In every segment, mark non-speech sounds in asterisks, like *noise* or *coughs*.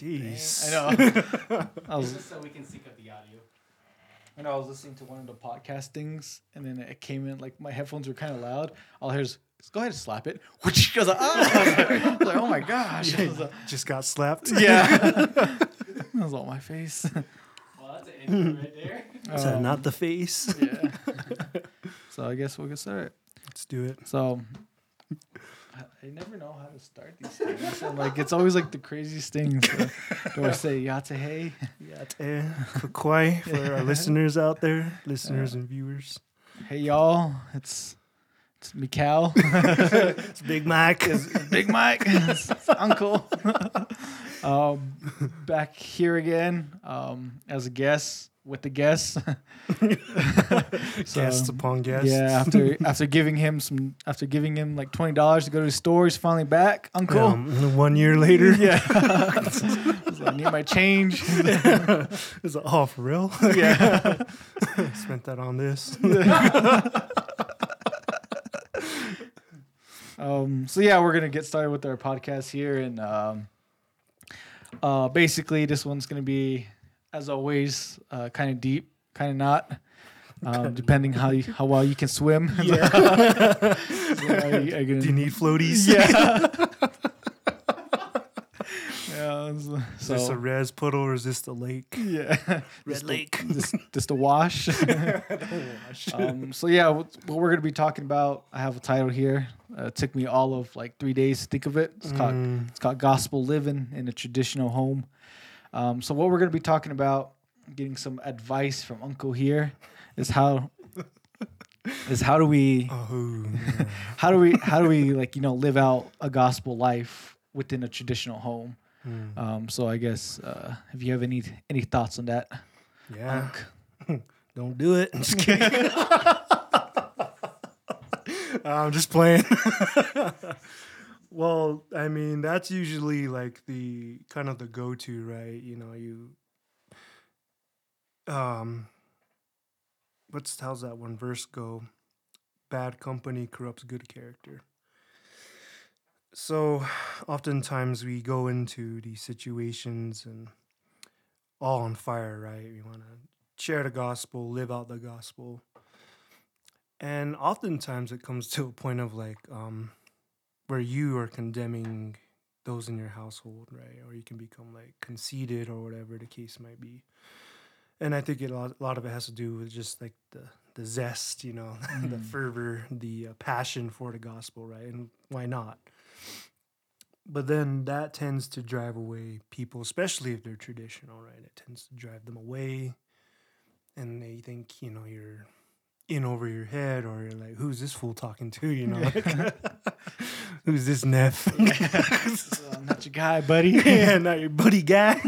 Jeez. I know. *laughs* I was Just so we can sync up the audio. I know I was listening to one of the podcast things, and then it came in like my headphones were kind of loud. All I hear is go ahead and slap it. *laughs* Which goes like, oh, I was like, oh my gosh. I was like, Just got slapped. yeah. *laughs* that was all my face. Well, that's an intro right there. Is that Um, not the face? yeah. so I guess we'll get started. Let's do it. So I, I never know how to start these things. *laughs* And like it's always like the craziest things. So, do I say yate Yeah, eh, Kwakwai for our *laughs* listeners out there, listeners and viewers. Hey y'all, it's it's Mikal. *laughs* It's Big Mike. It's Big Mike, it's Uncle. um, back here again um, as a guest with the guests. *laughs* *laughs* So, guests upon guests. Yeah, after *laughs* after giving him some, after giving him like twenty dollars to go to the store, he's finally back, Uncle. Um, one year later. Yeah, I like, I need my change. It's like, oh, for real? yeah, Spent that on this. Um, so yeah, we're gonna get started with our podcast here, and um, uh, basically, this one's gonna be, as always, uh, kind of deep, kind of not, um, depending how you, how well you can swim. *laughs* *laughs* Yeah. So you- are you Do you need floaties? yeah. *laughs* yeah. So, Is this a res puddle or is this the lake? yeah, Red Just the- Lake. just just a wash. um, so yeah, what, what we're gonna be talking about, I have a title here. Uh, it took me all of like three days to think of it. It's called Mm, it's called Gospel Living in a Traditional Home. Um, so what we're gonna be talking about, getting some advice from Uncle here, is how *laughs* is how do we oh, yeah. how do we how do we like you know live out a gospel life within a traditional home. Mm, Um, so I guess uh, if you have any any thoughts on that, yeah. Unc? *laughs* Don't do it. I'm just kidding. *laughs* I'm just playing. Well, I mean, that's usually like the kind of the go-to, right? You know, you um what's how's that one verse go? Bad company corrupts good character. So, oftentimes we go into these situations and all on fire, right? We want to share the gospel, live out the gospel. And oftentimes it comes *laughs* to a point of like um, where you are condemning those in your household, right? Or you can become like conceited or whatever the case might be. And I think it, a lot- a lot of it has to do with just like the, the zest, you know, *laughs* the Mhm. fervor, the uh, passion for the gospel, right? And why not? But then that tends to drive away people, especially if they're traditional, right? It tends to drive them away. And they think, you know, you're in over your head or you're like, who's this fool talking to? You know, like, *laughs* who's this Neff? *laughs* I'm not your guy, buddy. *laughs* yeah, not your buddy guy.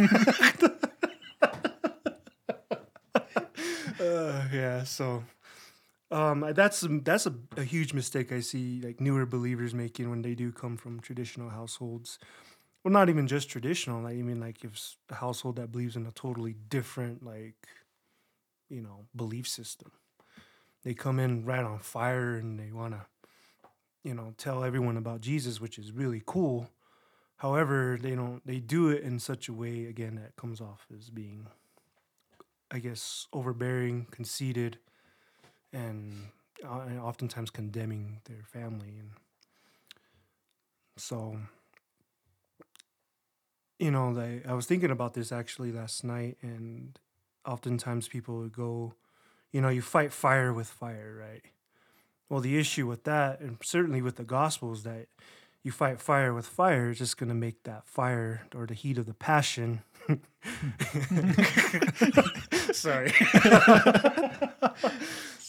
uh, yeah, so um, that's a- that's a, a huge mistake I see like newer believers making when they do come from traditional households. Well, not even just traditional. Like even like if a household that believes in a totally different like you know belief system, they come in right on fire and they want to you know tell everyone about Jesus, which is really cool. However, they don't they do it in such a way again that comes off as being I guess overbearing, conceited, and uh, and oftentimes condemning their family and so you know, like I was thinking about this actually last night and oftentimes people would go, you know, you fight fire with fire, right? Well, the issue with that and certainly with the gospel is that you fight fire with fire, it's just going to make that fire or the heat of the passion. *laughs* Sorry. *laughs*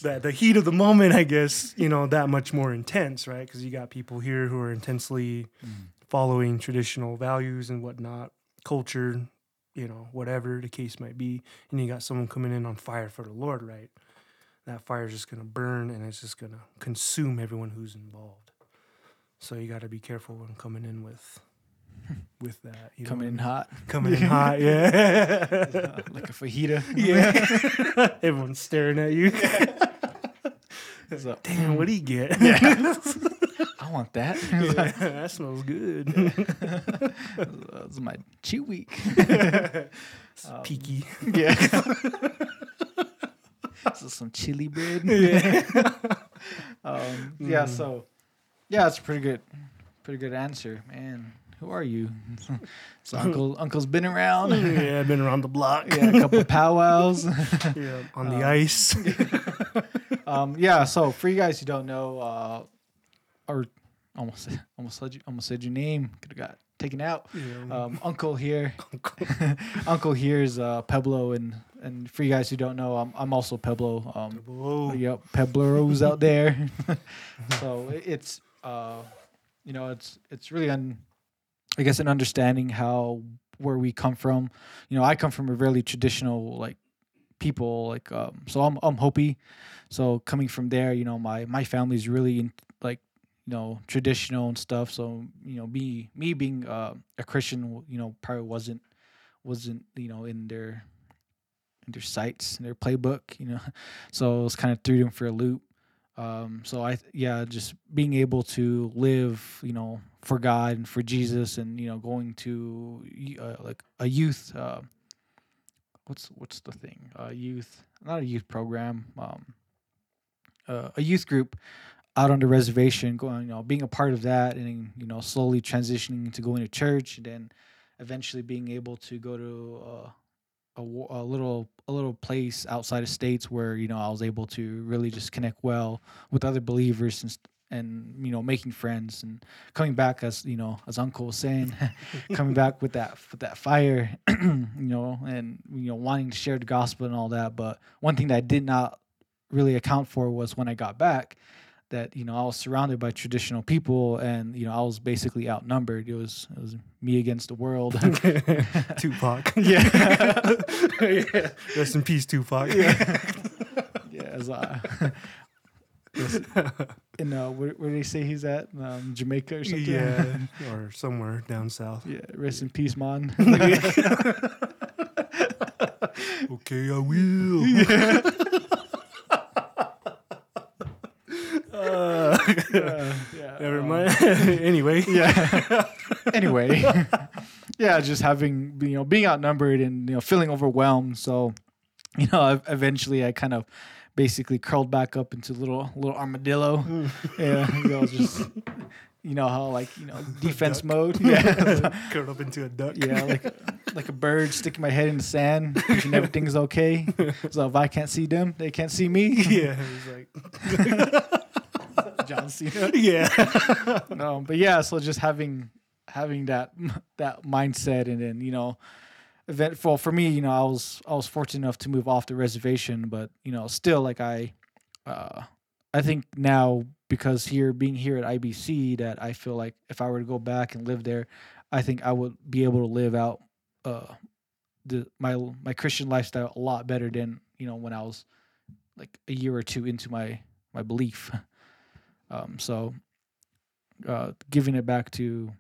that the heat of the moment, I guess, you know, that much more intense, right? Because you got people here who are intensely mm. following traditional values and whatnot, culture, you know, whatever the case might be. And you got someone coming in on fire for the Lord, right? That fire is just going to burn and it's just going to consume everyone who's involved. So you got to be careful when coming in with *laughs* with that. You Coming in what I mean? hot, coming in hot, *laughs* yeah, like a fajita. *laughs* yeah. Everyone's staring at you. So, Damn, what do you get? I I want that. *laughs* Yeah, *laughs* that smells good. *laughs* That's my chew week. It's Um, piki. yeah. this is some chili bread. Yeah. Um, yeah. Mm. So, yeah, it's a pretty good, pretty good answer, man. Who are you? so uncle, uncle's been around. yeah, I've been around the block. yeah, a couple powwows. Yeah, on the Um, ice. um, yeah. So for you guys who don't know, uh, or almost, almost said you, almost said your name. Could have got taken out. Yeah. Um, Uncle here, *laughs* *laughs* Uncle here is uh, Peblo, and and for you guys who don't know, I'm I'm also Peblo. Um, Whoa. Yep, Pebleros out there. *laughs* so it- it's uh, you know, it's it's really un, I guess, an understanding how where we come from. You know, I come from a really traditional like people, like um, so I'm I'm Hopi. So coming from there, you know, my my family's really in, you know traditional and stuff. So you know, me me being uh, a Christian, you know, probably wasn't wasn't you know in their in their sights in their playbook, you know. *laughs* So it was kind of threw them for a loop. Um, so I yeah, just being able to live, you know, for God and for Jesus, and you know, going to uh, like a youth. Uh, what's what's the thing? A youth, not a youth program. Um, uh, a youth group out on the reservation, going, you know, being a part of that, and you know, slowly transitioning to going to church, and then eventually being able to go to uh, a, a little a little place outside of states where you know I was able to really just connect well with other believers and and you know making friends and coming back as you know as Uncle was saying, *laughs* coming back with that with that fire, *clears throat* you know, and you know wanting to share the gospel and all that. But one thing that I did not really account for was when I got back that you know I was surrounded by traditional people and you know I was basically outnumbered. It was it was me against the world. *laughs* Tupac. *laughs* yeah. yeah. *laughs* Rest in peace, Tupac. yeah, as I. in uh, where, where they say he's at? Um, Jamaica or something. Yeah, or somewhere down south. yeah. Rest in peace, man. Okay, I will. Uh, yeah, yeah, never um, mind. anyway, Yeah. anyway, yeah, just having you know being outnumbered and you know feeling overwhelmed. So, you know, ev- eventually I kind of basically curled back up into little little armadillo. Mm. *laughs* yeah, you know, just you know how like you know *laughs* defense mode. *laughs* Yeah. curled up into a duck. Yeah, like like a bird sticking my head in the sand, and everything's okay. So if I can't see them, they can't see me. yeah. It was John Cena. yeah. No, but yeah, so just having having that *laughs* that mindset, and then you know, event well for me, you know, I was I was fortunate enough to move off the reservation, but you know, still like I, uh, I think now because here being here at IBC, that I feel like if I were to go back and live there, I think I would be able to live out uh the my my Christian lifestyle a lot better than you know when I was like a year or two into my my belief. *laughs* Um, so uh, giving it back to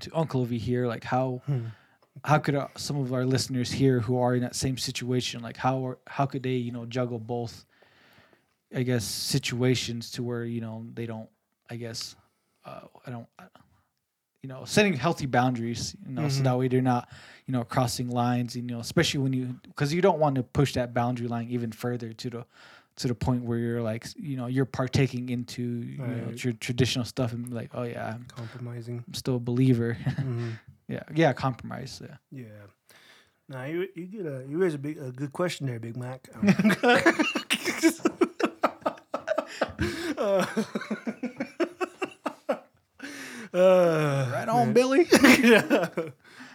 to Uncle over here, like how Hmm. how could uh, some of our listeners here who are in that same situation, like how are, how could they you know juggle both, I guess situations to where you know they don't, I guess, uh, I don't. I- you know, setting healthy boundaries, you know, so Mhm. that way they're not, you know, crossing lines, and, you know, especially when you, because you don't want to push that boundary line even further to the, to the point where you're like, you know, you're partaking into, you know, tr- traditional stuff and like, oh yeah, I'm Compromising. I'm still a believer. *laughs* Mhm. yeah, yeah, compromise. Yeah. Yeah. Nah, you you get a you raise a big a good question there, Big Mac. Uh, *laughs* *laughs* uh, Right on, man. Billy. yeah.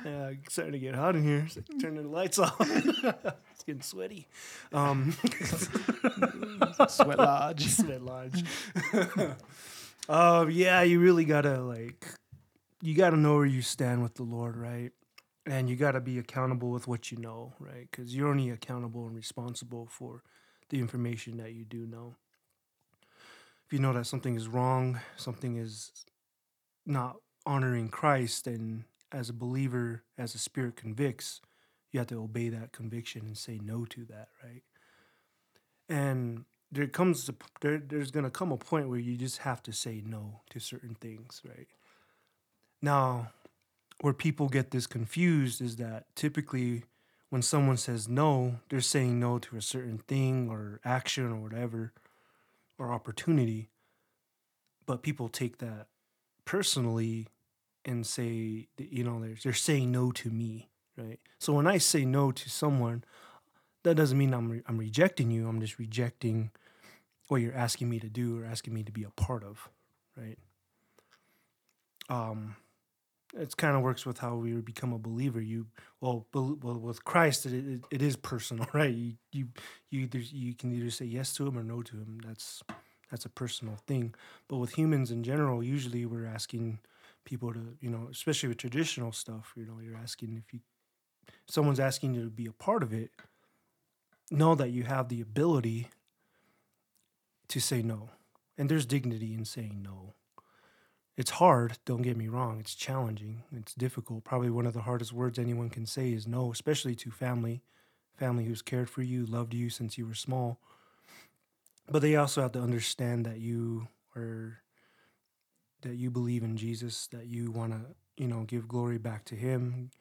yeah, it's starting to get hot in here. Like turning the lights off. Getting sweaty. Um, *laughs* Sweat lodge. *laughs* sweat lodge. um, *laughs* yeah, you really gotta like, you gotta know where you stand with the Lord, right? And you gotta be accountable with what you know, right? Because you're only accountable and responsible for the information that you do know. If you know that something is wrong, something is not honoring Christ, and as a believer, as the Spirit convicts, you have to obey that conviction and say no to that, right? And there comes a, there, there's gonna come a point where you just have to say no to certain things, right? Now, where people get this confused is that typically when someone says no, they're saying no to a certain thing or action or whatever or opportunity. But people take that personally and say you know, they're, they're saying no to me, right? So when I say no to someone, that doesn't mean I'm, re- I'm rejecting you. I'm just rejecting what you're asking me to do or asking me to be a part of, right? Um, it kind of works with how we become a believer. You well, bel- well with Christ, it, it, it is personal, *laughs* right? You you you either you can either say yes to him or no to him. That's that's a personal thing. But with humans in general, usually we're asking people to, you know, especially with traditional stuff, you know, you're asking if you someone's asking you to be a part of it, know that you have the ability to say no. And there's dignity in saying no. It's hard, don't get me wrong. It's challenging. It's difficult. Probably one of the hardest words anyone can say is no, especially to family, family who's cared for you, loved you since you were small. But they also have to understand that you are that you believe in Jesus, that you want to, you know, give glory back to him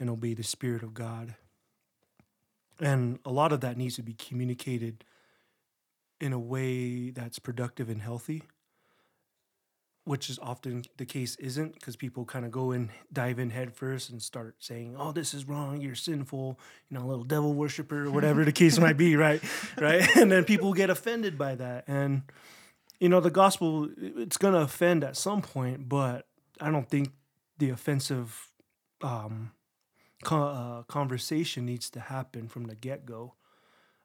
and obey the spirit of God. And a lot of that needs to be communicated in a way that's productive and healthy which is often the case isn't because people kind of go and dive in head first and start saying oh this is wrong you're sinful you know a little devil worshiper or whatever the case might be *laughs* right? Right? *laughs* And then people get offended by that. And you know the gospel it's going to offend at some point but i don't think the offensive um, co- uh, conversation needs to happen from the get-go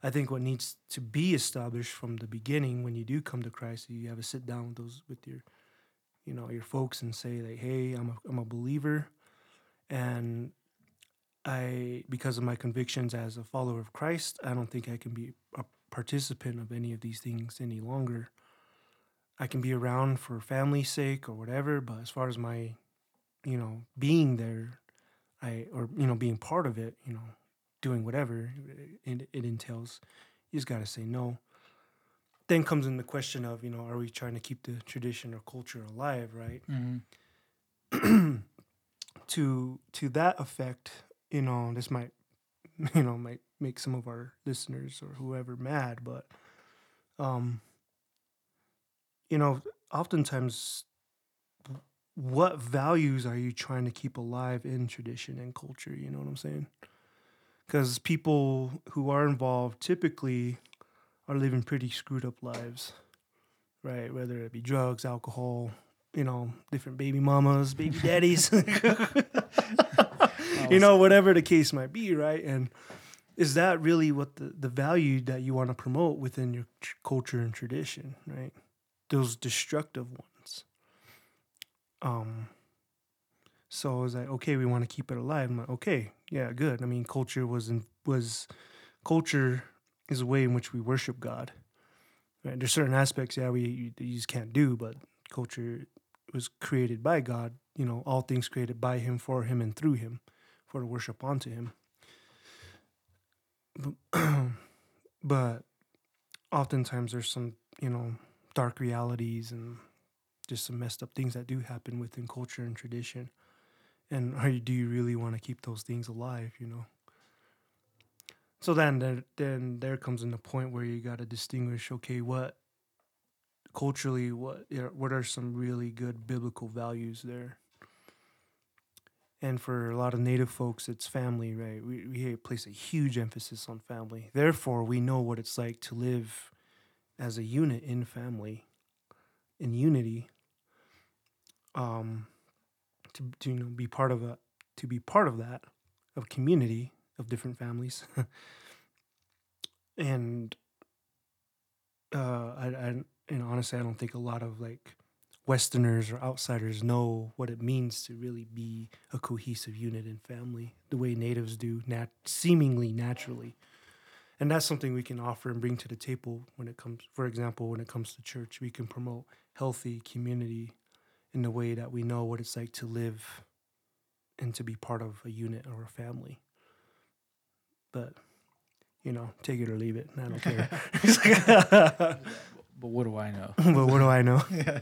I think what needs to be established from the beginning when you do come to Christ, you have a sit down with those with your, you know, your folks and say like, "Hey, I'm a I'm a believer, and I because of my convictions as a follower of Christ, I don't think I can be a participant of any of these things any longer. I can be around for family's sake or whatever, but as far as my, you know, being there, I or you know being part of it, you know, doing whatever it, it entails, you just got to say no. Then comes in the question of, you know, are we trying to keep the tradition or culture alive, right? Mm-hmm. *clears throat* to to that effect, you know, this might, *laughs* you know, might make some of our listeners or whoever mad, but, um, you know, oftentimes, what values are you trying to keep alive in tradition and culture? You know what I'm saying? because people who are involved typically are living pretty screwed up lives, right? Whether it be drugs, alcohol, you know, different baby mamas, baby daddies, *laughs* you know, whatever the case might be, right? And is that really what the, the value that you want to promote within your culture and tradition, right? Those destructive ones. Um, so I was like, okay, we want to keep it alive. I'm like, okay, yeah, good. I mean, culture was in, was culture is a way in which we worship God. Right? There's certain aspects, yeah, we you, you just can't do, but culture was created by God. You know, all things created by Him, for Him, and through Him, for to worship unto Him. *clears throat* but oftentimes there's some, you know, dark realities and just some messed up things that do happen within culture and tradition. And are you, do you really want to keep those things alive you know? So then there, then there comes in the point where you got to distinguish okay what culturally what what are some really good biblical values there? And for a lot of native folks it's family right? We, we place a huge emphasis on family. Therefore we know what it's like to live as a unit in family in unity um to, to you know be part of a to be part of that of community of different families. *laughs* And uh I, I know honestly I don't think a lot of like westerners or outsiders know what it means to really be a cohesive unit in family the way natives do nat- seemingly naturally. And that's something we can offer and bring to the table when it comes for example when it comes to church we can promote healthy community in the way that we know what it's like to live and to be part of a unit or a family. But you know, take it or leave it. I don't care. *laughs* But what do I know? *laughs* but what do I know? *laughs* Yeah.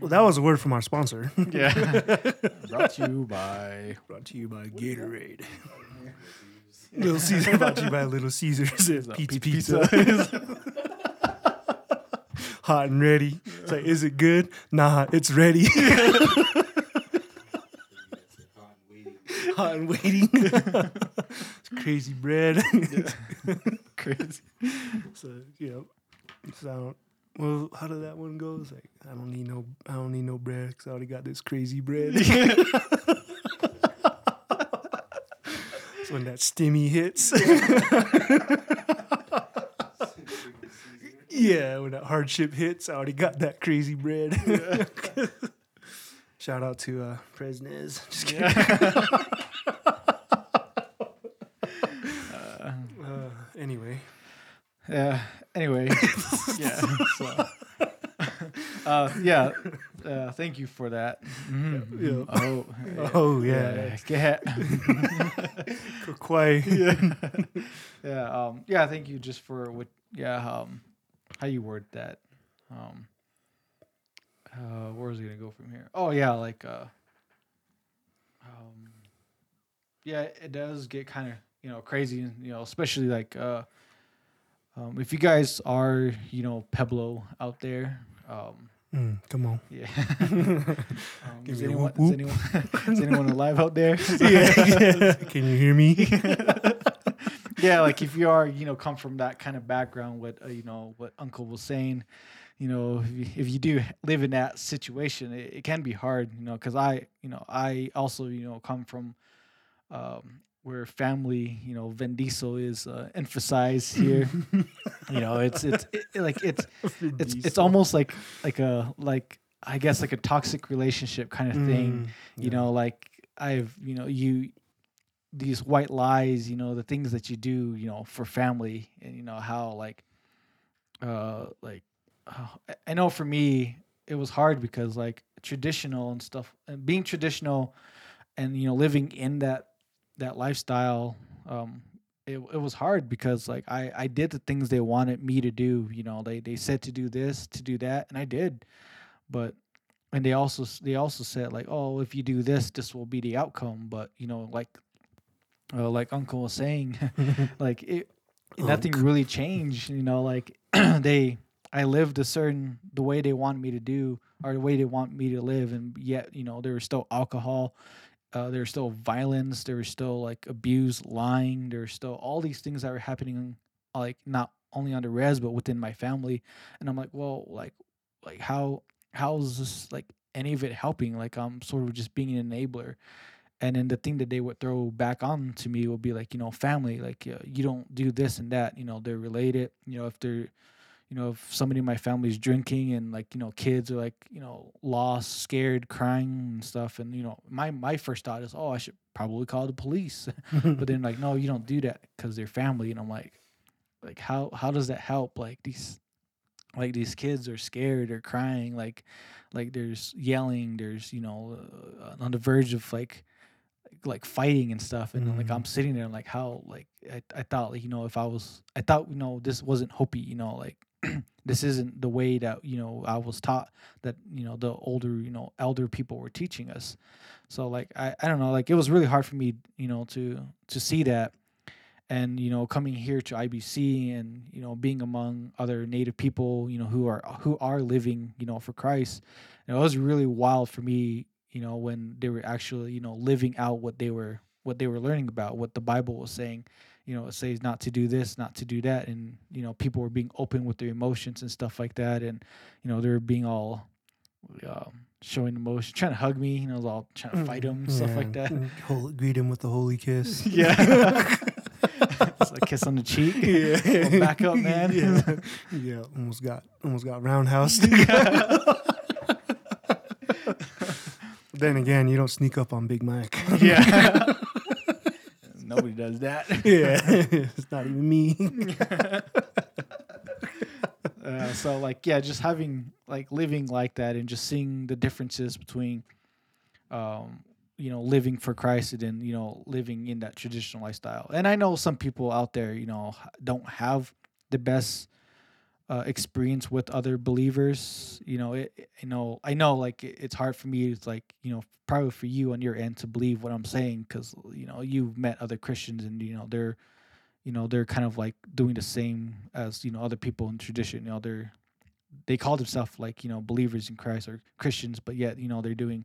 Well, that was a word from our sponsor. yeah. Brought to you by. Brought to you by Gatorade. Little Caesar brought to you by Little Caesars. Pizza, pizza. Hot and ready. It's like, is it good? Nah, it's ready. *laughs* Hot and waiting. *laughs* it's crazy bread. *laughs* Crazy. so you know, so I don't. Well, how did that one go? It's like I don't need no, I don't need no bread because I already got this crazy bread. It's when that stimmy hits. Yeah, when that hardship hits, I already got that crazy bread. *laughs* Shout out to uh, Presnez. *laughs* Just kidding. *laughs* Uh, anyway, Yeah. Anyway. yeah. So. Uh, yeah. Uh, thank you for that. Mhm. Yeah. Oh. oh yeah, Yeah. Quay. yeah. Um. Yeah. Thank you just for what. Yeah. Um. How you word that. Um. Uh. Where is it gonna go from here? Oh yeah. Like. Uh. Um. Yeah. It does get kind of you know crazy. You know, especially like. Uh. Um, if you guys are, you know, Pueblo out there, um, Mm, come on. yeah. *laughs* um, is, anyone, whoop, is anyone *laughs* is anyone alive out there? *laughs* yeah. Can you hear me? Yeah, like if you are, you know, come from that kind of background, what uh, you know, what Uncle was saying, you know, if you, if you do live in that situation, it, it can be hard, you know, because I, you know, I also, you know, come from um, where family, you know, Vin Diesel is uh, emphasized here. you know, it's it's it, like it's it's it's almost like like a like I guess like a toxic relationship kind of thing. Mm, you know like i've you know you these white lies you know the things that you do you know for family and you know how like uh like I- i know for me it was hard because like traditional and stuff and being traditional and you know living in that that lifestyle um it, it was hard because like I, I did the things they wanted me to do you know they they said to do this to do that and i did. But and they also they also said like oh if you do this this will be the outcome. But you know like uh, like uncle was saying *laughs* *laughs* like it nothing really changed you know like *clears throat* they i lived a certain the way they wanted me to do or the way they want me to live and yet you know there was still alcohol uh, there was still violence there was still like abuse lying there was still all these things that were happening like not only on the res but within my family. And i'm like well like like how how's this like any of it helping? Like i'm sort of just being an enabler and then the thing that they would throw back on to me would be like you know family like uh, you don't do this and that you know they're related you know if they're you know if somebody in my family's drinking and like you know kids are like you know lost scared crying and stuff and you know my my first thought is oh i should probably call the police. *laughs* But then like no you don't do that because they're family and i'm like like how how does that help? Like these like these kids are scared or crying like like there's yelling there's you know uh, on the verge of like like fighting and stuff and then, like Mhm. i'm sitting there like how like I, I thought like you know if i was i thought you know this wasn't hopi you know like this isn't the way that you know i was taught that you know the older you know elder people were teaching us so like i, I don't know like it was really hard for me you know to to see that and you know coming here to IBC and you know being among other native people you know who are who are living you know for Christ and it was really wild for me you know when they were actually you know living out what they were what they were learning about what the Bible was saying you know it says not to do this not to do that and you know people were being open with their emotions and stuff like that and you know they were being all um, showing emotion trying to hug me you know I was all trying to fight them stuff like that Mm, hol- greet him with the holy kiss. *laughs* yeah. *laughs* it's like a kiss on the cheek. *laughs* yeah. Back up, man. yeah. yeah, almost got almost got roundhouse. Then again, you don't sneak up on Big Mike. *laughs* yeah. *laughs* Nobody does that. yeah, it's not even me. *laughs* Uh, so like yeah, just having like living like that and just seeing the differences between um you know living for Christ and then you know living in that traditional lifestyle. And I know some people out there you know don't have the best uh, experience with other believers. You know, it, it- you know, I know like it, it's hard for me. It's like you know, probably for you on your end to believe what I'm saying because you know you've met other Christians and you know they're, you know, they're kind of like doing the same as you know other people in tradition. You know, they're they call themselves like you know believers in Christ or Christians, but yet you know they're doing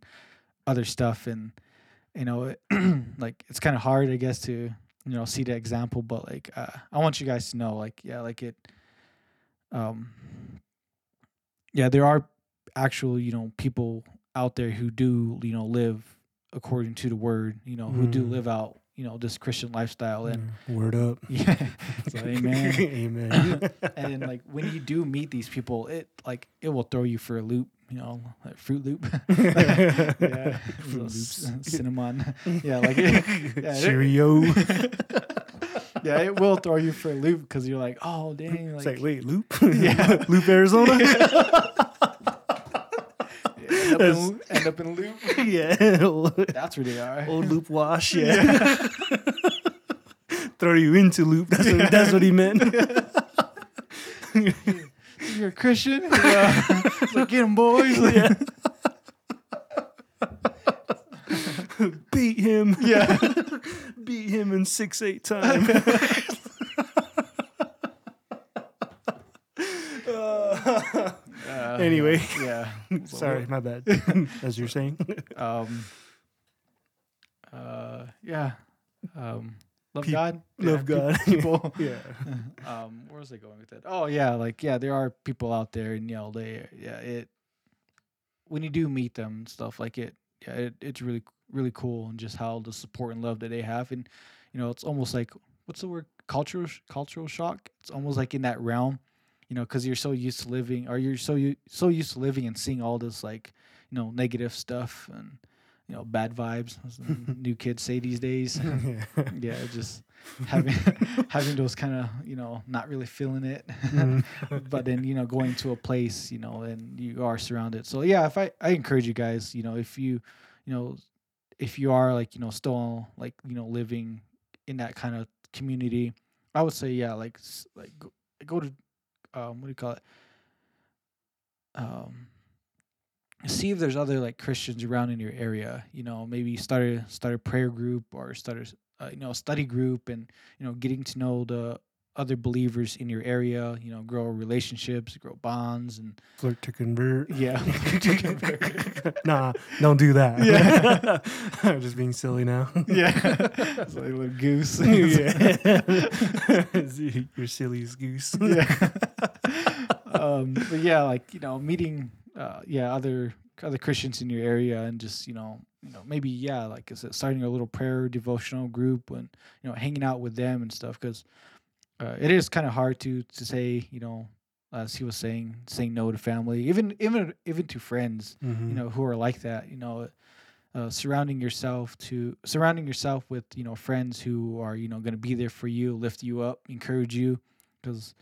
other stuff and you know like it's kind of hard I guess to you know see the example, but like uh, I want you guys to know like yeah like it um yeah there are actual you know people out there who do you know live according to the word you know who do Mm. live out you know this christian lifestyle and Word up. *laughs* yeah *laughs* so amen *laughs* Amen. and then like when you do meet these people it like it will throw you for a loop you know like fruit loop yeah Fruit Loops. cinnamon yeah like yeah, Cheerio. Yeah it will throw you for a loop because you're like oh dang It's like like, wait, Leupp? *laughs* Yeah. *laughs* Leupp, Arizona? *laughs* end, up in, end up in a loop yeah. That's where they are Old Leupp Wash, yeah. Throw you into Leupp. That's what, that's what he meant. You're a Christian? Yeah. It's like, get him, boys. Yeah. *laughs* Beat him. yeah. *laughs* Beat him in six eight time. Uh, *laughs* Anyway. Yeah. sorry, my bad. As you're saying. Um. Uh. Yeah. Um. Love Peop- God. Love Yeah, God. People. yeah. um. Where was I going with that? Oh yeah. Like yeah, there are people out there, and you know they yeah it. When you do meet them and stuff like it, yeah, it, it's really really cool and just how the support and love that they have, and you know it's almost like what's the word cultural cultural shock. It's almost like in that realm, you know, because you're so used to living, or you're so you so used to living and seeing all this like you know negative stuff and you know bad vibes, as *laughs* new kids say these days. yeah. *laughs* yeah, just having *laughs* having those kind of you know not really feeling it, Mm. but then you know going to a place you know and you are surrounded. So yeah, if I I encourage you guys, you know, if you you know if you are like you know still like you know living in that kind of community, I would say yeah, like like go, go to um what do you call it um see if there's other like Christians around in your area. You know, maybe start a start a prayer group or start a uh, you know study group, and you know getting to know the other believers in your area. You know, grow relationships, grow bonds, and Flirt to convert. yeah, *laughs* *laughs* nah, don't do that. Yeah. *laughs* I'm just being silly now. yeah, it's like a little goose. yeah. Your silliest goose. yeah. um, but yeah, like you know, meeting uh, yeah other other Christians in your area and just you know you know maybe yeah like I said, starting a little prayer devotional group and you know hanging out with them and stuff because uh, it is kind of hard to to say you know as he was saying saying no to family even even even to friends Mhm. you know who are like that you know uh, surrounding yourself to surrounding yourself with you know friends who are you know going to be there for you lift you up encourage you because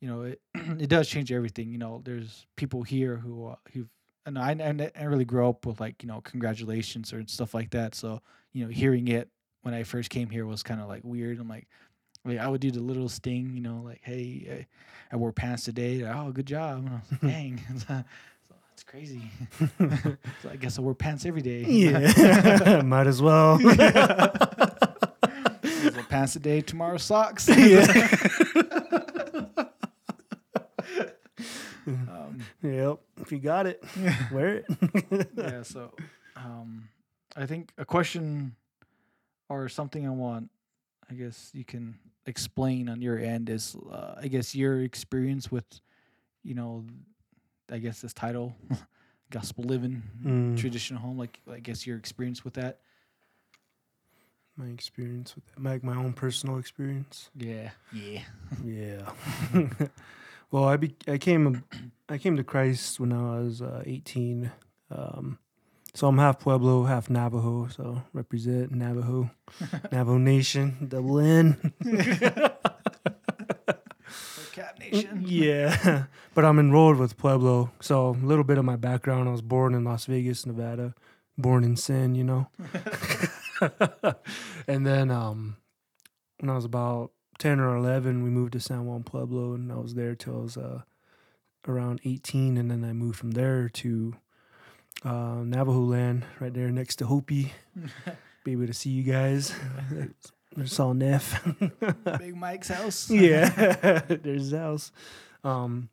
you know it, *clears throat* it does change everything you know there's people here who uh, who and I, and I really grew up with like you know congratulations or stuff like that so you know hearing it when I first came here was kind of like weird I'm like like I would do the little sting you know like hey I, I wore pants today oh good job and I was like, *laughs* dang *laughs* so that's crazy *laughs* so I guess I wear pants every day. Yeah. Might as well. So pants today, tomorrow socks. yeah. um, Yep. If you got it, wear it. yeah. So, um, I think a question or something I want, I guess you can explain on your end is, uh, I guess your experience with, you know, I guess this title, *laughs* gospel living, Mm. traditional home. Like, I guess your experience with that. my experience with that, like my own personal experience. Yeah. Yeah. Yeah. *laughs* well, I be, I came I came to Christ when I was uh, 18. Um, so I'm half Pueblo, half Navajo. So represent Navajo, *laughs* Navajo Nation, double N. *laughs* Cat Nation. yeah, *laughs* but I'm enrolled with Pueblo. So a little bit of my background: I was born in Las Vegas, Nevada, born in sin, you know. and then um, when I was about ten or eleven, we moved to San Juan Pueblo, and I was there till I was uh, around eighteen, and then I moved from there to uh, Navajo land, right there next to Hopi. *laughs* Be able to see you guys. *laughs* I saw Neff. *laughs* Big Mike's house. yeah, there's his house. Um,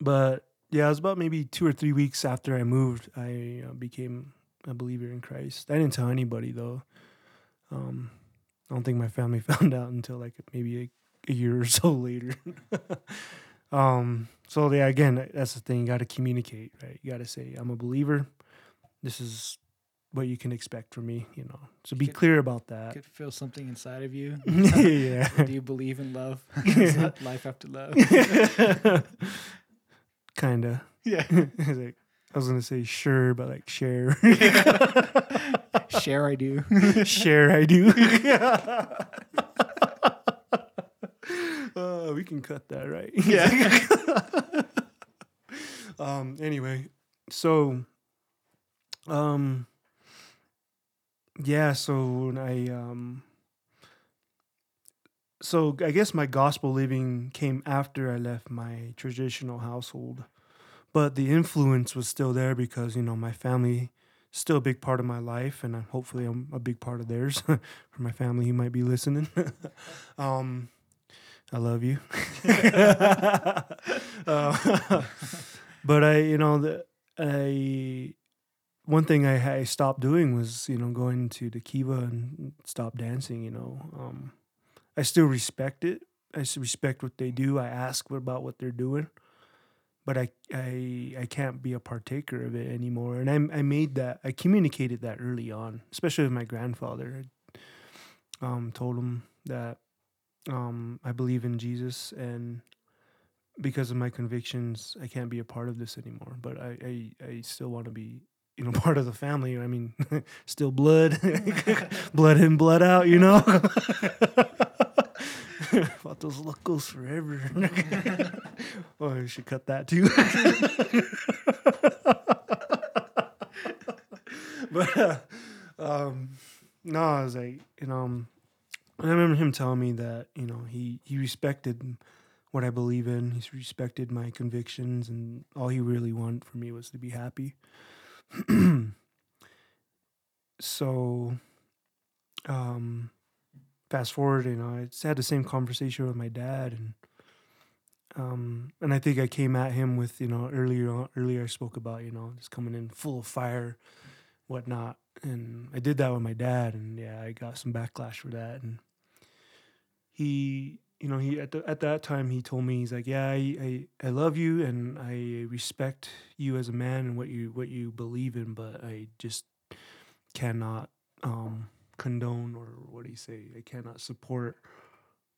but yeah, it was about maybe two or three weeks after I moved, I uh, became a believer in Christ. I didn't tell anybody though. Um, I don't think my family found out until like maybe a, a year or so later. Um, so yeah, again, that's the thing. You got to communicate, right? You got to say, "I'm a believer. This is what you can expect from me." You know, so be Could- clear about that. could feel something inside of you. *laughs* *laughs* yeah. Do you believe in love? *laughs* Is that life after love? Kinda. yeah. I was, like, I was gonna say sure, but like share. Share I do. share I do. Uh, we can cut that, right? *laughs* Yeah. *laughs* um. Anyway, so, um, yeah. So when I um. So I guess my gospel living came after I left my traditional household, but the influence was still there because you know my family is still a big part of my life, and hopefully I'm a big part of theirs *laughs* for my family who might be listening. um, I love you. Uh, *laughs* *laughs* but I, you know, the, I one thing I, I stopped doing was you know going to the kiva and stop dancing. You know, um, I still respect it. I respect what they do. I ask about what they're doing, but I I I can't be a partaker of it anymore. And I I made that I communicated that early on, especially with my grandfather. I um, told him that um, I believe in Jesus and because of my convictions, I can't be a part of this anymore. But I, I, I still want to be, you know, *laughs* part of the family. I mean, *laughs* still blood, *laughs* blood in, blood out, you know. Thought those locos forever. oh, I should cut that too. but uh, um, no, I was like, you know, um, I remember him telling me that you know he he respected what I believe in. He respected my convictions, and all he really wanted for me was to be happy. *clears throat* so, um, fast forward, you know, I had the same conversation with my dad, and um, and I think I came at him with you know earlier earlier I spoke about you know just coming in full of fire, whatnot, and I did that with my dad, and yeah, I got some backlash for that, and he you know he at the, at that time he told me he's like yeah I, I I love you and I respect you as a man and what you what you believe in but I just cannot um condone or what do you say? I cannot support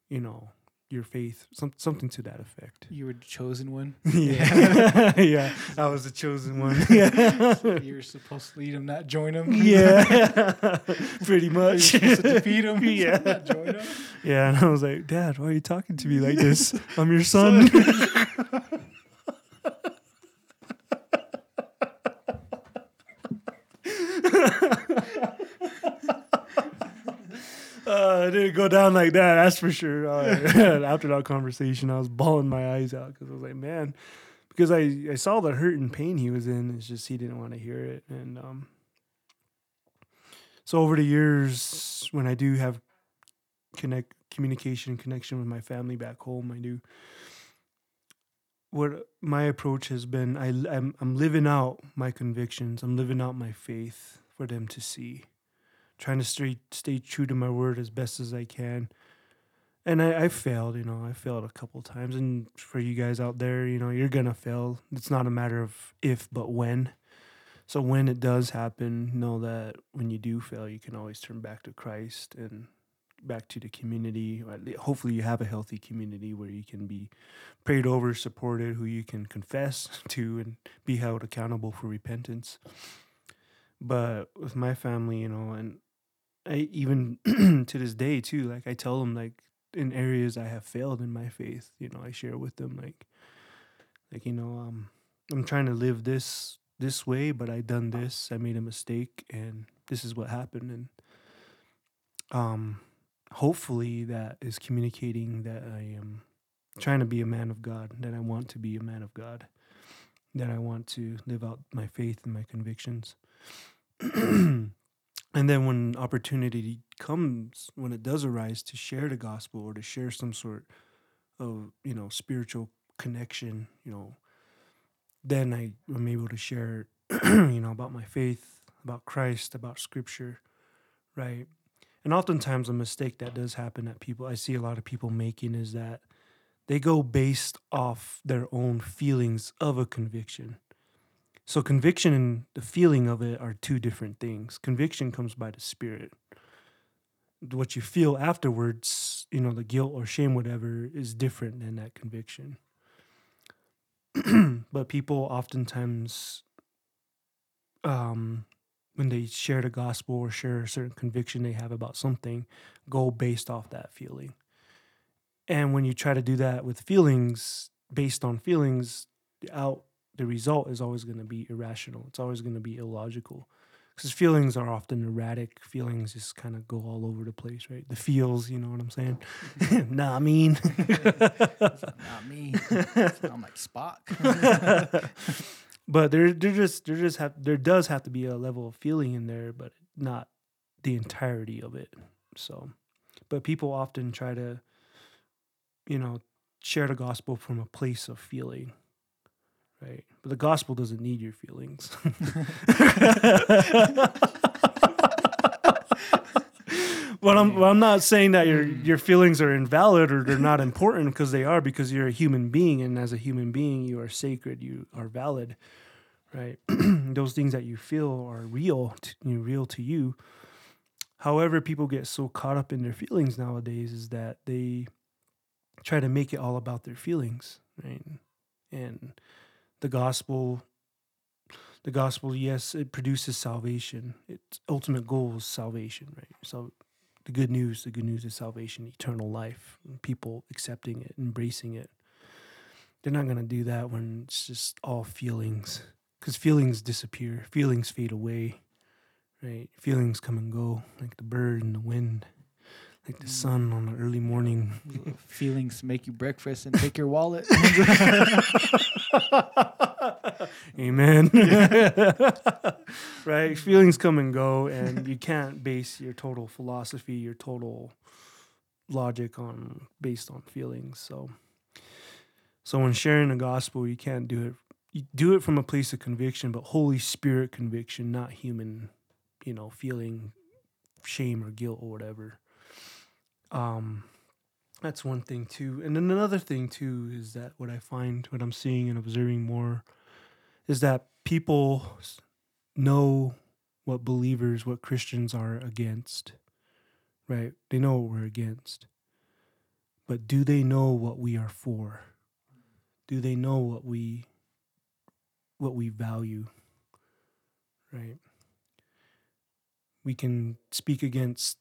you know your faith some, something to that effect You were the chosen one. *laughs* yeah *laughs* yeah I was the chosen one yeah You were supposed to lead them, not join them. yeah *laughs* pretty You're much supposed to defeat him. Yeah. not join him. Yeah, and I was like, Dad, why are you talking to me like this? I'm your son. Uh, it didn't go down like that. That's for sure. Uh, *laughs* after that conversation, I was bawling my eyes out because I was like, man, because I, I saw the hurt and pain he was in. It's just he didn't want to hear it, and um. So over the years, when I do have connect communication connection with my family back home, I do. What my approach has been, I I'm I'm living out my convictions. I'm living out my faith for them to see trying to stay stay true to my word as best as I can. And I, I failed, you know, I failed a couple times. And for you guys out there, you know, you're gonna fail. It's not a matter of if, but when. So when it does happen, know that when you do fail, you can always turn back to Christ and back to the community. Hopefully, you have a healthy community where you can be prayed over, supported, who you can confess *laughs* to, and be held accountable for repentance. But with my family, you know, and I even *clears throat* to this day too, like I tell them like in areas I have failed in my faith, you know, I share with them like like you know, um I'm trying to live this this way, but I done this. I made a mistake, and this is what happened. And um, hopefully, that is communicating that I am trying to be a man of God. That I want to be a man of God. That I want to live out my faith and my convictions. *clears throat* and then when opportunity comes, when it does arise to share the gospel or to share some sort of you know spiritual connection, you know, then I am able to share, *clears throat* you know, about my faith, about Christ, about Scripture, right? And oftentimes, a mistake that does happen that people I see a lot of people making is that they go based off their own feelings of a conviction. So, conviction and the feeling of it are two different things. Conviction comes by the Spirit. What you feel afterwards, you know, the guilt or shame, whatever, is different than that conviction. *clears throat* but people oftentimes, um, when they share the gospel or share a certain conviction they have about something, go based off that feeling. And when you try to do that with feelings, based on feelings, the out the result is always going to be irrational. It's always going to be illogical. Because feelings are often erratic. Feelings just kind of go all over the place, right? The feels, you know what I'm saying? *laughs* nah, I mean. Not me. I'm like Spock. *laughs* but there, there just, there just have, there does have to be a level of feeling in there, but not the entirety of it. So, but people often try to, you know, share the gospel from a place of feeling, right? But the gospel doesn't need your feelings. *laughs* But I'm, well, I'm not saying that your mm. your feelings are invalid or they're not important because they are because you're a human being and as a human being you are sacred you are valid right *clears throat* those things that you feel are real to, you know, real to you however people get so caught up in their feelings nowadays is that they try to make it all about their feelings right and the gospel the gospel yes it produces salvation. Its ultimate goal is salvation right? So the good news the good news is salvation eternal life people accepting it embracing it. They're not going to do that when it's just all feelings because feelings disappear feelings fade away right? Feelings come and go like the bird and the wind like the sun on an early morning Feelings make you breakfast and take your wallet. *laughs* Amen. *laughs* right? Feelings come and go, and you can't base your total philosophy, your total logic on based on feelings. So, so when sharing the gospel, you can't do it. You do it from a place of conviction, but Holy Spirit conviction, not human, you know, feeling shame or guilt or whatever. Um, that's one thing too. And then another thing too is that what I find, what I'm seeing and observing more, is that people know what believers, what Christians are against, right? They know what we're against. But do they know what we are for? Do they know what we what we value? Right? We can speak against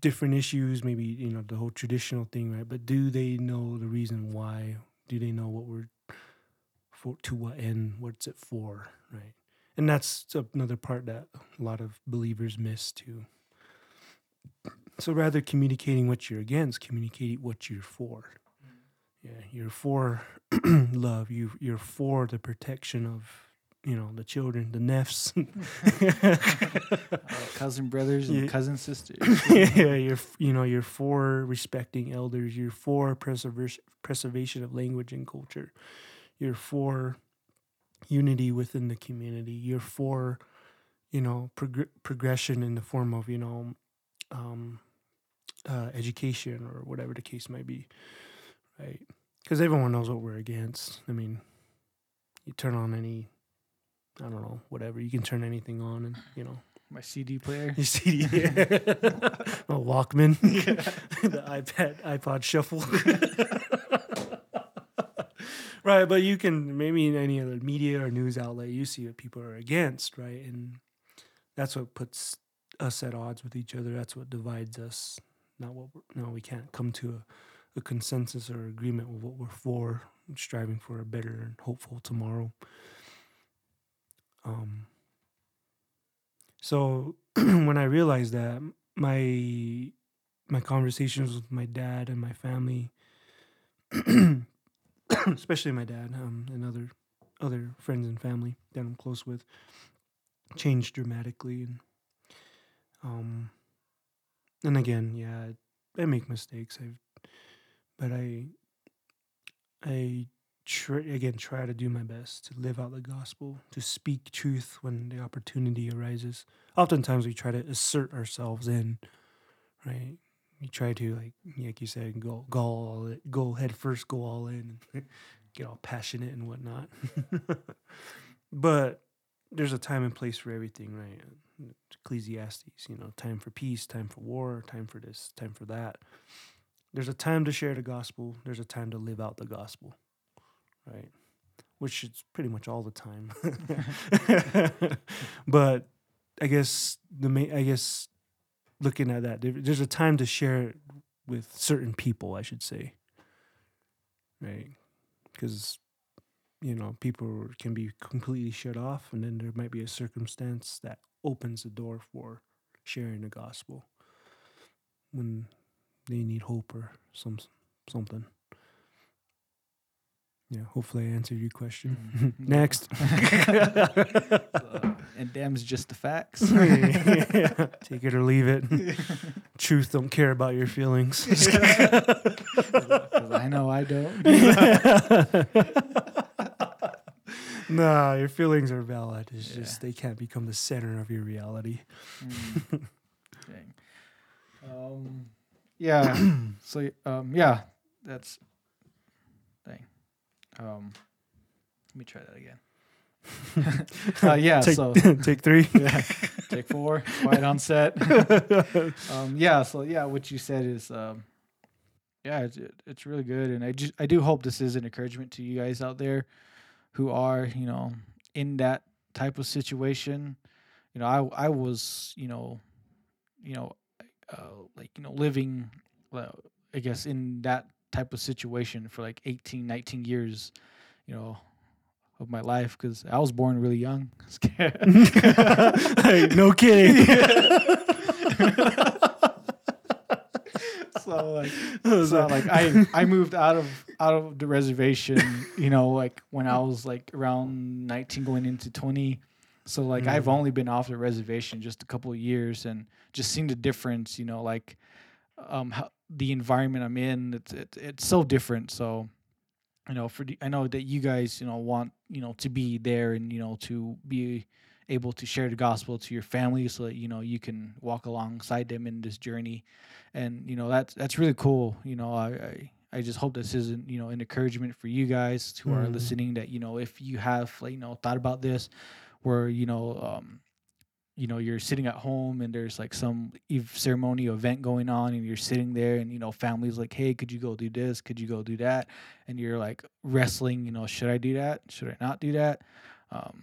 different issues, maybe, you know, the whole traditional thing, right? But do they know the reason why? Do they know what we're for to what end? What's it for? Right. And that's another part that a lot of believers miss too. So rather communicating what you're against, communicate what you're for. Mm. Yeah, you're for *clears throat* love. You you're for the protection of you know the children, the nefs. *laughs* cousin brothers and Yeah. cousin sisters. *laughs* yeah, you're you know you're for respecting elders. You're for preservation preservation of language and culture. You're for unity within the community. You're for you know prog- progression in the form of you know um, uh, education or whatever the case might be, right? Because everyone knows what we're against. I mean, you turn on any. I don't know, whatever. You can turn anything on, and you know, My CD player. your CD, a *laughs* Walkman, *laughs* *laughs* the iPad, iPod Shuffle. right, but you can maybe in any other media or news outlet, you see what people are against, right, and that's what puts us at odds with each other. That's what divides us. Not what we're, no, we can't come to a, a consensus or agreement with what we're for, striving for a better and hopeful tomorrow. Um, so *clears throat* when I realized that my my conversations with my dad and my family, *clears throat* especially my dad um, and other other friends and family that I'm close with, changed dramatically. And um, and again, yeah, I make mistakes. I've, but I, I try, again try to do my best to live out the gospel, to speak truth when the opportunity arises. Oftentimes, we try to assert ourselves in, right? We try to like, like you said, go go all go head first, go all in, *laughs* get all passionate and whatnot. *laughs* but there's a time and place for everything, right? Ecclesiastes, you know, time for peace, time for war, time for this, time for that. There's a time to share the gospel. There's a time to live out the gospel, right? Which is pretty much all the time. *laughs* *laughs* but I guess the main, I guess looking at that, there's a time to share it with certain people, I should say, right? Because you know people can be completely shut off, and then there might be a circumstance that opens the door for sharing the gospel when they need hope or some something. Yeah, hopefully I answered your question. *laughs* Mm. Next. *laughs* So, and damn's just the facts. *laughs* Take it or leave it. Truth don't care about your feelings. 'Cause I know I don't. nah, your feelings are valid. It's Yeah. just they can't become the center of your reality. Mm. Dang. Um, yeah. *coughs* so um, yeah, that's. Um, let me try that again. *laughs* uh, yeah. take, so *laughs* take three. *laughs* yeah, take four. Quiet on set. um, yeah. So yeah, what you said is um, yeah, it's it's really good, and I just I do hope this is an encouragement to you guys out there who are you know in that type of situation. You know, I I was you know, you know, uh, like you know living, uh, I guess in that type of situation for like 18, 19 years, you know, of my life because I was born really young. *laughs* Hey, no kidding. *laughs* so like *laughs* so like I I moved out of out of the reservation, you know, like when I was like around 19 going into 20. So like I've Mm. only been off the reservation just a couple of years and just seen the difference, you know, like um how, the environment I'm in, it's it's it's so different. So you know, for the, I know that you guys, you know, want, you know, to be there and, you know, to be able to share the gospel to your family so that, you know, you can walk alongside them in this journey and you know that's that's really cool you know i i, I just hope this isn't you know an encouragement for you guys who are Mm. listening that you know if you have like you know thought about this where you know um you know you're sitting at home and there's like some ceremony event going on and you're sitting there and you know families like hey could you go do this could you go do that and you're like wrestling you know should i do that should i not do that um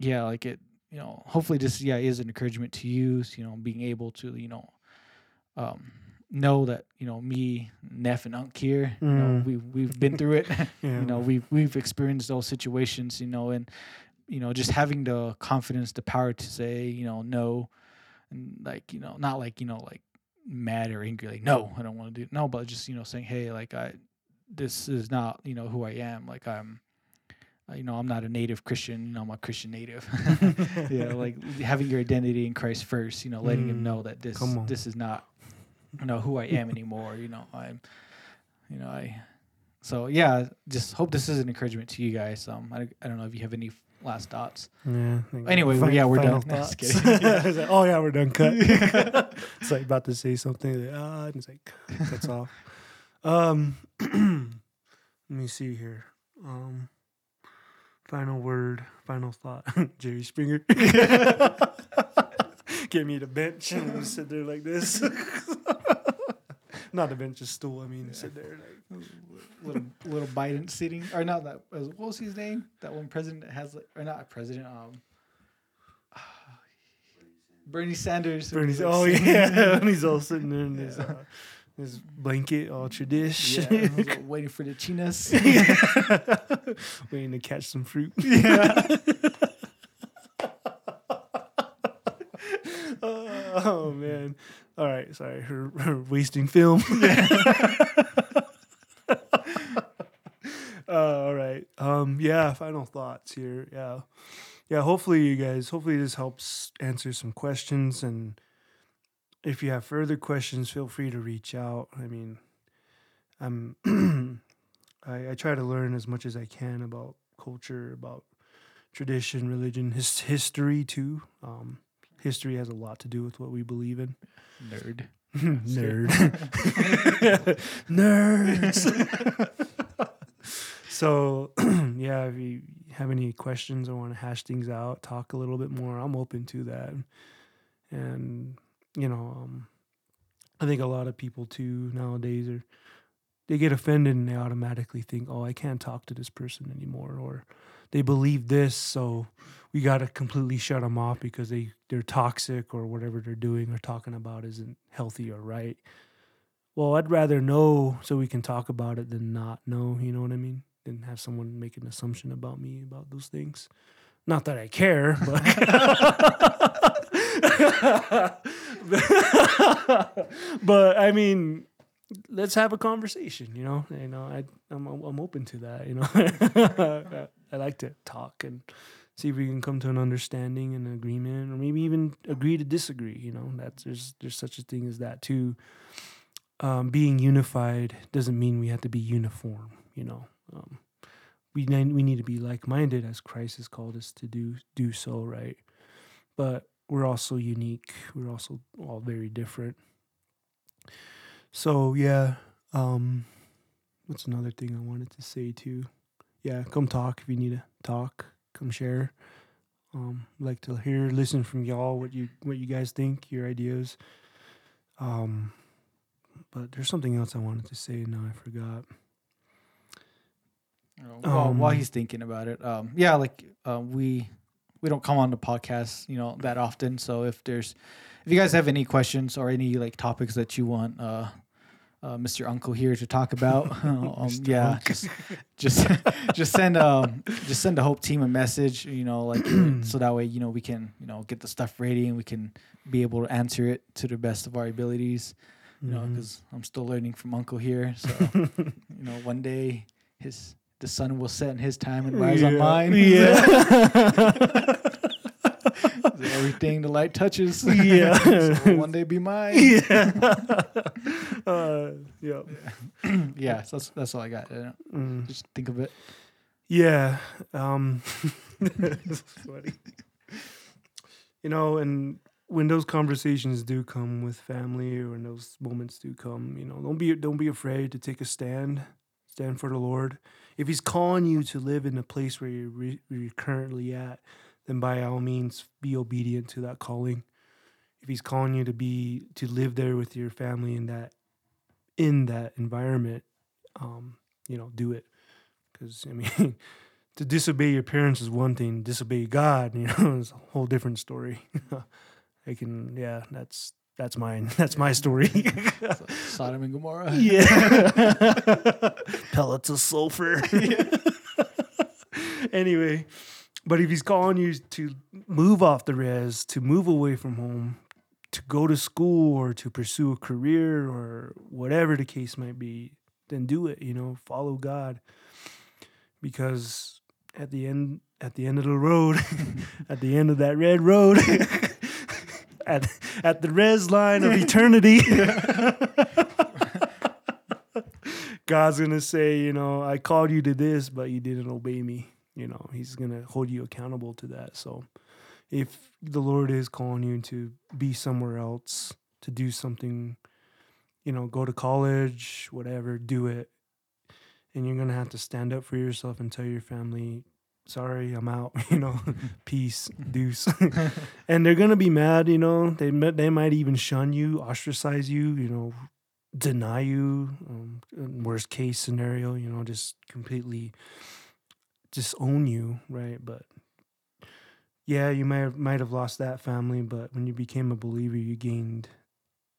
yeah like it you know hopefully this yeah is an encouragement to you you know being able to you know um, know that you know me, Neff, and Unk here. You know, Mm. we we've been through it. *laughs* Yeah. you know, we've we've experienced those situations. You know, and you know, just having the confidence, the power to say, you know, no, and like you know, not like you know, like mad or angry, like no, I don't want to do no, but just you know, saying, hey, like I, this is not you know who I am. Like I'm. uh, You know, I'm not a native Christian. You know, I'm a Christian native. yeah, like having your identity in Christ first. You know, letting him Mm, know that this this is not you know who I am anymore. You know, I'm you know I so yeah. Just hope this is an encouragement to you guys. Um, I, I don't know if you have any last thoughts. Yeah. Anyway, fin- yeah, we're done. No, *laughs* thoughts. kidding. *laughs* I like, oh yeah, we're done. Cut. *laughs* it's like about to say something. Like, ah, and it's like cuts off. Um, *clears throat* let me see here. Um, final word, final thought. Jerry Springer. Get me the bench and sit there like this. *laughs* Not the bench, a stool. I mean, sit there like. little little Biden sitting or not that was what was his name? That one president that has like or not a president. Um, *sighs* Bernie Sanders. Bernie, like, oh *laughs* yeah, *laughs* and he's all sitting there in his, uh, his blanket, all tradition. Yeah, like, waiting for the chinas. Waiting to catch some fruit. yeah. *laughs* oh man. All right, sorry, her, her wasting film. *laughs* *laughs* uh, all right. Um, yeah, final thoughts here. Yeah. Yeah, hopefully you guys, hopefully this helps answer some questions and if you have further questions, feel free to reach out. I mean, I'm *clears throat* I, I try to learn as much as I can about culture, about tradition, religion, his history too. Um, history has a lot to do with what we believe in. Nerd. *laughs* Nerd. *laughs* Nerds. *laughs* so, *clears throat* yeah, if you have any questions or want to hash things out, talk a little bit more, I'm open to that. And, you know, um, I think a lot of people too nowadays are, they get offended and they automatically think, oh, I can't talk to this person anymore. Or they believe this, so we got to completely shut them off because they, they're toxic or whatever they're doing or talking about isn't healthy or right. Well, I'd rather know so we can talk about it than not know, you know what I mean? Than have someone make an assumption about me about those things. Not that I care, but *laughs* *laughs* but I mean, let's have a conversation. You know, you know, I I'm I'm open to that. You know, *laughs* I like to talk and see if we can come to an understanding and an agreement, or maybe even agree to disagree. You know, that's there's there's such a thing as that too. Um, being unified doesn't mean we have to be uniform. You know, um, we we need to be like minded as Christ has called us to do do so. Right, but we're also unique. We're also all very different. So yeah, um, what's another thing I wanted to say too? Yeah, come talk if you need to talk. Come share. Um, like to hear, listen from y'all what you what you guys think, your ideas. Um, but there's something else I wanted to say. Now I forgot. Well, while Um, he's thinking about it, um, yeah, like uh, we we don't come on the podcast, you know, that often. So if there's if you guys have any questions or any like topics that you want uh, uh, Mr. Uncle here to talk about, *laughs* um, *laughs* yeah, just just *laughs* just send um just send the Hope team a message, you know, like *clears throat* so that way you know we can you know get the stuff ready and we can be able to answer it to the best of our abilities, you know, because I'm still learning from Uncle here. So you know, one day his the sun will set in his time and rise on mine. Yeah. Everything the light touches. *laughs* Yeah. *laughs* so one day be mine. *laughs* yeah. uh, yeah. *clears throat* yeah, so that's that's all I got. Mm. Just think of it. Yeah. Um funny. You know, and when those conversations do come with family or when those moments do come, you know, don't be don't be afraid to take a stand. Stand for the Lord. If he's calling you to live in the place where you're, re- where you're currently at, then by all means be obedient to that calling. If he's calling you to be to live there with your family in that in that environment, um, you know, do it. Because I mean, *laughs* to disobey your parents is one thing. Disobey God, *laughs* you know, is a whole different story. *laughs* I can, yeah, that's that's mine. That's my story. So, Sodom and Gomorrah. yeah, pellets of sulfur. Yeah. anyway, but if he's calling you to move off the res, to move away from home, to go to school or to pursue a career or whatever the case might be, then do it. You know, follow God, because at the end, at the end of the road, *laughs* at the end of that red road. *laughs* At, at the res line of eternity, *laughs* God's gonna say, you know, I called you to this, but you didn't obey me. You know, He's gonna hold you accountable to that. So, if the Lord is calling you to be somewhere else, to do something, you know, go to college, whatever, do it. And you're gonna have to stand up for yourself and tell your family, sorry, I'm out. *laughs* You know, *laughs* peace, deuce. *laughs* and they're gonna be mad. You know, they they might even shun you, ostracize you. You know, deny you. Um, worst case scenario, you know, just completely disown you, right? But yeah, you might have, might have lost that family, but when you became a believer, you gained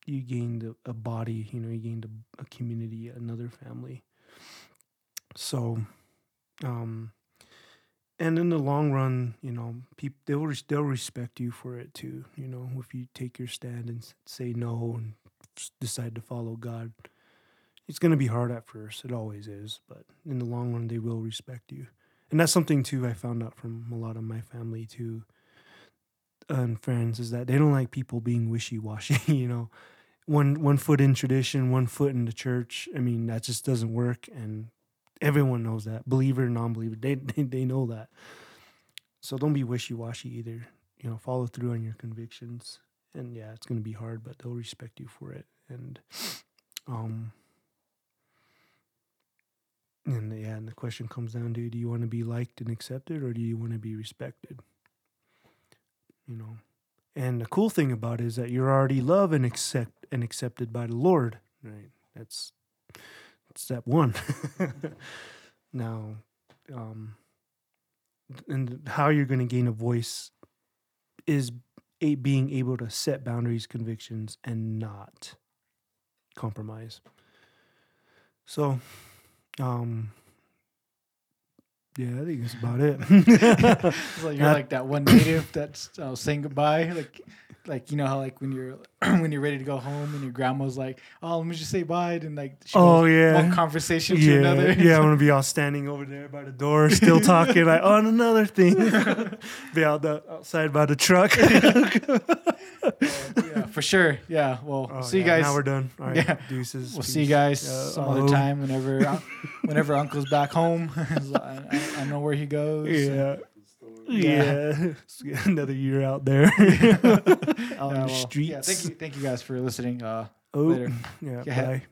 you gained a, a body. You know, you gained a, a community, another family. So, um, and in the long run, you know, people they'll they'll respect you for it too. You know, if you take your stand and say no and decide to follow God, it's going to be hard at first. It always is, but in the long run, they will respect you. And that's something too I found out from a lot of my family too and friends is that they don't like people being wishy washy. *laughs* You know, one one foot in tradition, one foot in the church. I mean, that just doesn't work, and everyone knows that. Believer, non believer, they, *laughs* they they know that. So don't be wishy washy either. You know, follow through on your convictions, and yeah, it's gonna be hard, but they'll respect you for it. And um, and yeah, and the question comes down to: Do you want to be liked and accepted, or do you want to be respected? You know. And the cool thing about it is that you're already loved and accept and accepted by the Lord. Right. That's step one. *laughs* now, um, and how you're going to gain a voice is a, being able to set boundaries, convictions, and not compromise. So, um, yeah, I think that's about it. *laughs* Like you're like that one native that's uh, saying goodbye, like like you know how like when you're *clears throat* when you're ready to go home and your grandma's like, oh, let me just say bye, and like she Oh, yeah. one conversation to yeah, another. yeah, I'm gonna *laughs* be all standing over there by the door, still talking like on another thing. *laughs* be out the outside by the truck. Yeah, for sure. Yeah. Well, Oh, see you guys. Now we're done. All right, Yeah. deuces. We'll see you guys Yeah, some hello. other time whenever *laughs* uh, whenever Uncle's back home. *laughs* I, I- I know where he goes. Yeah. Yeah. Yeah, *laughs* another year out there out Yeah, on well, the streets. Yeah, thank you, thank you guys for listening. Uh, Oh, later. yeah. Yeah. Bye.